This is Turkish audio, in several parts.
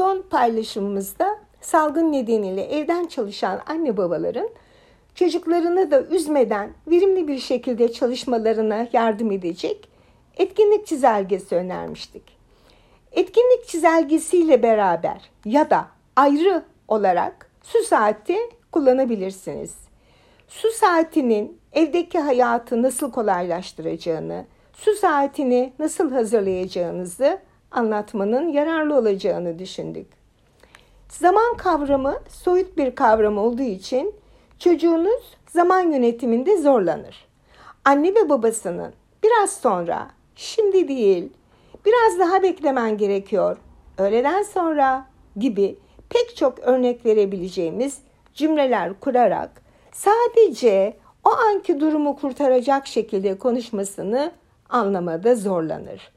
son paylaşımımızda salgın nedeniyle evden çalışan anne babaların çocuklarını da üzmeden verimli bir şekilde çalışmalarına yardım edecek etkinlik çizelgesi önermiştik. Etkinlik çizelgesiyle beraber ya da ayrı olarak su saati kullanabilirsiniz. Su saatinin evdeki hayatı nasıl kolaylaştıracağını, su saatini nasıl hazırlayacağınızı anlatmanın yararlı olacağını düşündük. Zaman kavramı soyut bir kavram olduğu için çocuğunuz zaman yönetiminde zorlanır. Anne ve babasının biraz sonra, şimdi değil, biraz daha beklemen gerekiyor, öğleden sonra gibi pek çok örnek verebileceğimiz cümleler kurarak sadece o anki durumu kurtaracak şekilde konuşmasını anlamada zorlanır.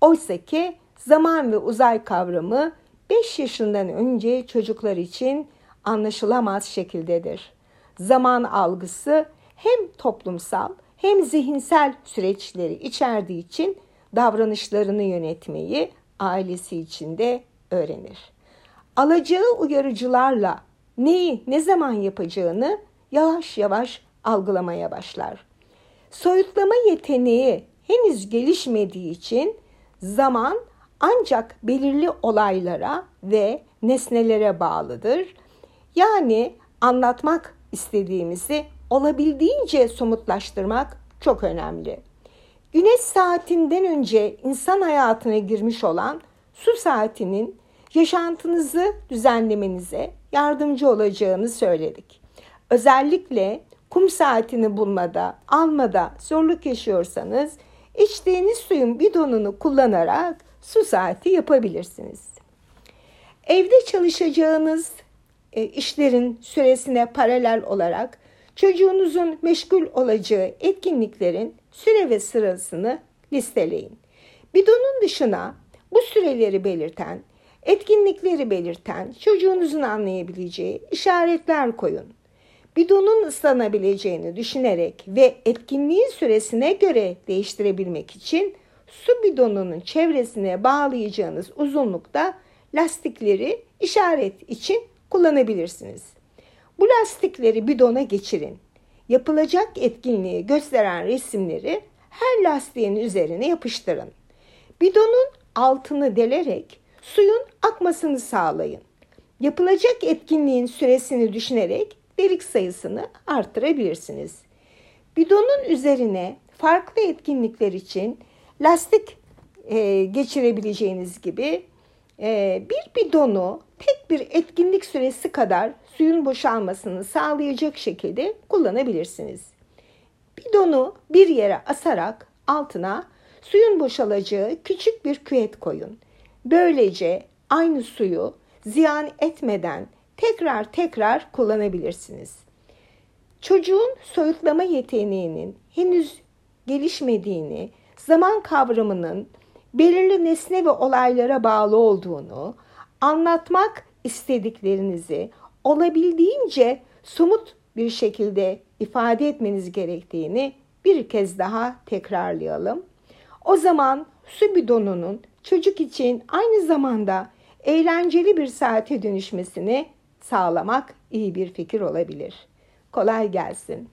Oysa ki zaman ve uzay kavramı 5 yaşından önce çocuklar için anlaşılamaz şekildedir. Zaman algısı hem toplumsal hem zihinsel süreçleri içerdiği için davranışlarını yönetmeyi ailesi içinde öğrenir. Alacağı uyarıcılarla neyi ne zaman yapacağını yavaş yavaş algılamaya başlar. Soyutlama yeteneği henüz gelişmediği için zaman ancak belirli olaylara ve nesnelere bağlıdır. Yani anlatmak istediğimizi olabildiğince somutlaştırmak çok önemli. Güneş saatinden önce insan hayatına girmiş olan su saatinin yaşantınızı düzenlemenize yardımcı olacağını söyledik. Özellikle kum saatini bulmada, almada zorluk yaşıyorsanız içtiğiniz suyun bidonunu kullanarak su saati yapabilirsiniz. Evde çalışacağınız e, işlerin süresine paralel olarak çocuğunuzun meşgul olacağı etkinliklerin süre ve sırasını listeleyin. Bidonun dışına bu süreleri belirten, etkinlikleri belirten, çocuğunuzun anlayabileceği işaretler koyun. Bidonun ıslanabileceğini düşünerek ve etkinliğin süresine göre değiştirebilmek için su bidonunun çevresine bağlayacağınız uzunlukta lastikleri işaret için kullanabilirsiniz. Bu lastikleri bidona geçirin. Yapılacak etkinliği gösteren resimleri her lastiğin üzerine yapıştırın. Bidonun altını delerek suyun akmasını sağlayın. Yapılacak etkinliğin süresini düşünerek delik sayısını artırabilirsiniz. Bidonun üzerine farklı etkinlikler için lastik e, geçirebileceğiniz gibi e, bir bidonu tek bir etkinlik süresi kadar suyun boşalmasını sağlayacak şekilde kullanabilirsiniz. Bidonu bir yere asarak altına suyun boşalacağı küçük bir küvet koyun. Böylece aynı suyu ziyan etmeden tekrar tekrar kullanabilirsiniz. Çocuğun soyutlama yeteneğinin henüz gelişmediğini, zaman kavramının belirli nesne ve olaylara bağlı olduğunu, anlatmak istediklerinizi olabildiğince somut bir şekilde ifade etmeniz gerektiğini bir kez daha tekrarlayalım. O zaman su bidonunun çocuk için aynı zamanda eğlenceli bir saate dönüşmesini sağlamak iyi bir fikir olabilir. Kolay gelsin.